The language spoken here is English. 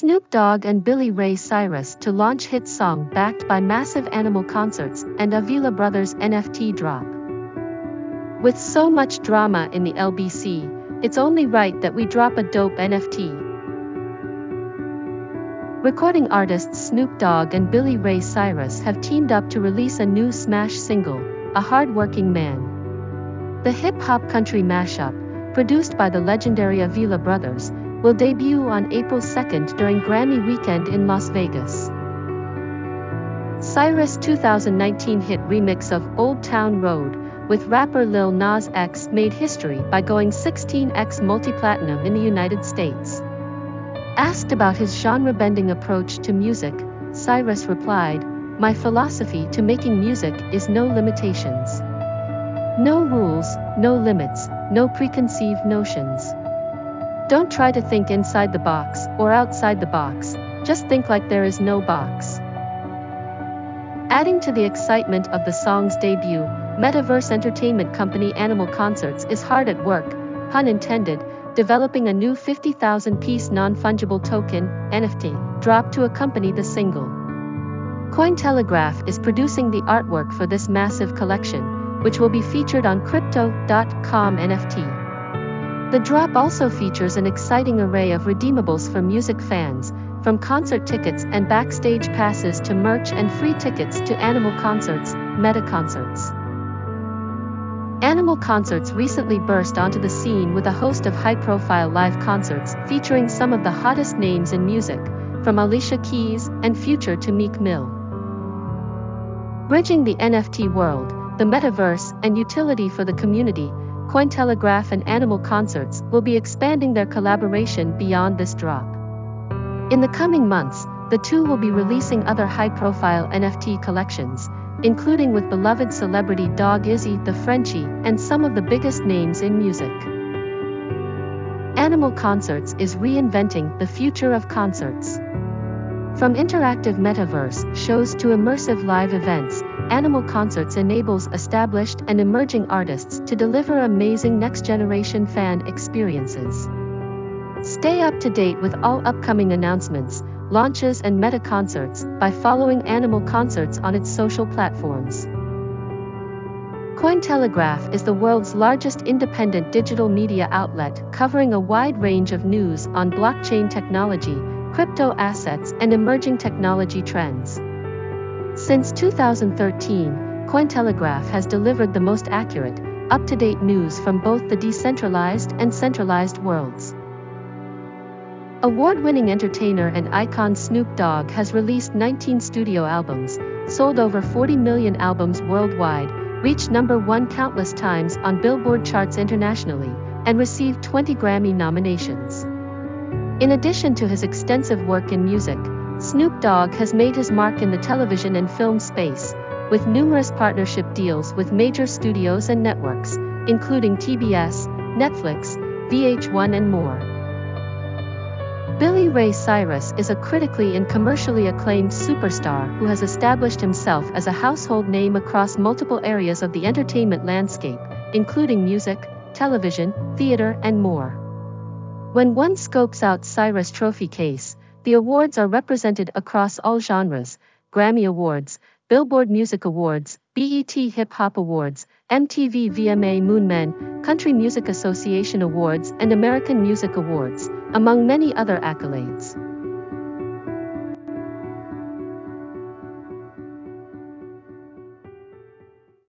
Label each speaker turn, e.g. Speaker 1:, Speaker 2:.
Speaker 1: Snoop Dogg and Billy Ray Cyrus to launch hit song backed by massive animal concerts and Avila Brothers NFT drop. With so much drama in the LBC, it's only right that we drop a dope NFT. Recording artists Snoop Dogg and Billy Ray Cyrus have teamed up to release a new smash single, A Hard-Working Man. The hip-hop country mashup, produced by the legendary Avila Brothers, will debut on April 2nd during Grammy weekend in Las Vegas. Cyrus' 2019 hit remix of Old Town Road with rapper Lil Nas X made history by going 16x multi-platinum in the United States. Asked about his genre-bending approach to music, Cyrus replied, My philosophy to making music is no limitations. No rules, no limits, no preconceived notions. Don't try to think inside the box or outside the box, just think like there is no box. Adding to the excitement of the song's debut, metaverse entertainment company Animal Concerts is hard at work, pun intended, developing a new 50,000 piece non fungible token, NFT, drop to accompany the single. Cointelegraph is producing the artwork for this massive collection, which will be featured on Crypto.com NFT. The drop also features an exciting array of redeemables for music fans, from concert tickets and backstage passes to merch and free tickets to Animal Concerts, Meta Concerts. Animal Concerts recently burst onto the scene with a host of high profile live concerts featuring some of the hottest names in music, from Alicia Keys and Future to Meek Mill. Bridging the NFT world, the metaverse, and utility for the community, Cointelegraph and Animal Concerts will be expanding their collaboration beyond this drop. In the coming months, the two will be releasing other high-profile NFT collections, including with beloved celebrity Dog Izzy the Frenchie and some of the biggest names in music. Animal Concerts is reinventing the future of concerts. From interactive metaverse shows to immersive live events, Animal Concerts enables established and emerging artists to deliver amazing next generation fan experiences. Stay up to date with all upcoming announcements, launches, and meta concerts by following Animal Concerts on its social platforms. Cointelegraph is the world's largest independent digital media outlet covering a wide range of news on blockchain technology, crypto assets, and emerging technology trends. Since 2013, Cointelegraph has delivered the most accurate, up to date news from both the decentralized and centralized worlds. Award winning entertainer and icon Snoop Dogg has released 19 studio albums, sold over 40 million albums worldwide, reached number one countless times on Billboard charts internationally, and received 20 Grammy nominations. In addition to his extensive work in music, Snoop Dogg has made his mark in the television and film space, with numerous partnership deals with major studios and networks, including TBS, Netflix, VH1, and more. Billy Ray Cyrus is a critically and commercially acclaimed superstar who has established himself as a household name across multiple areas of the entertainment landscape, including music, television, theater, and more. When one scopes out Cyrus Trophy Case, the awards are represented across all genres Grammy Awards, Billboard Music Awards, BET Hip Hop Awards, MTV VMA Moonmen, Country Music Association Awards, and American Music Awards, among many other accolades.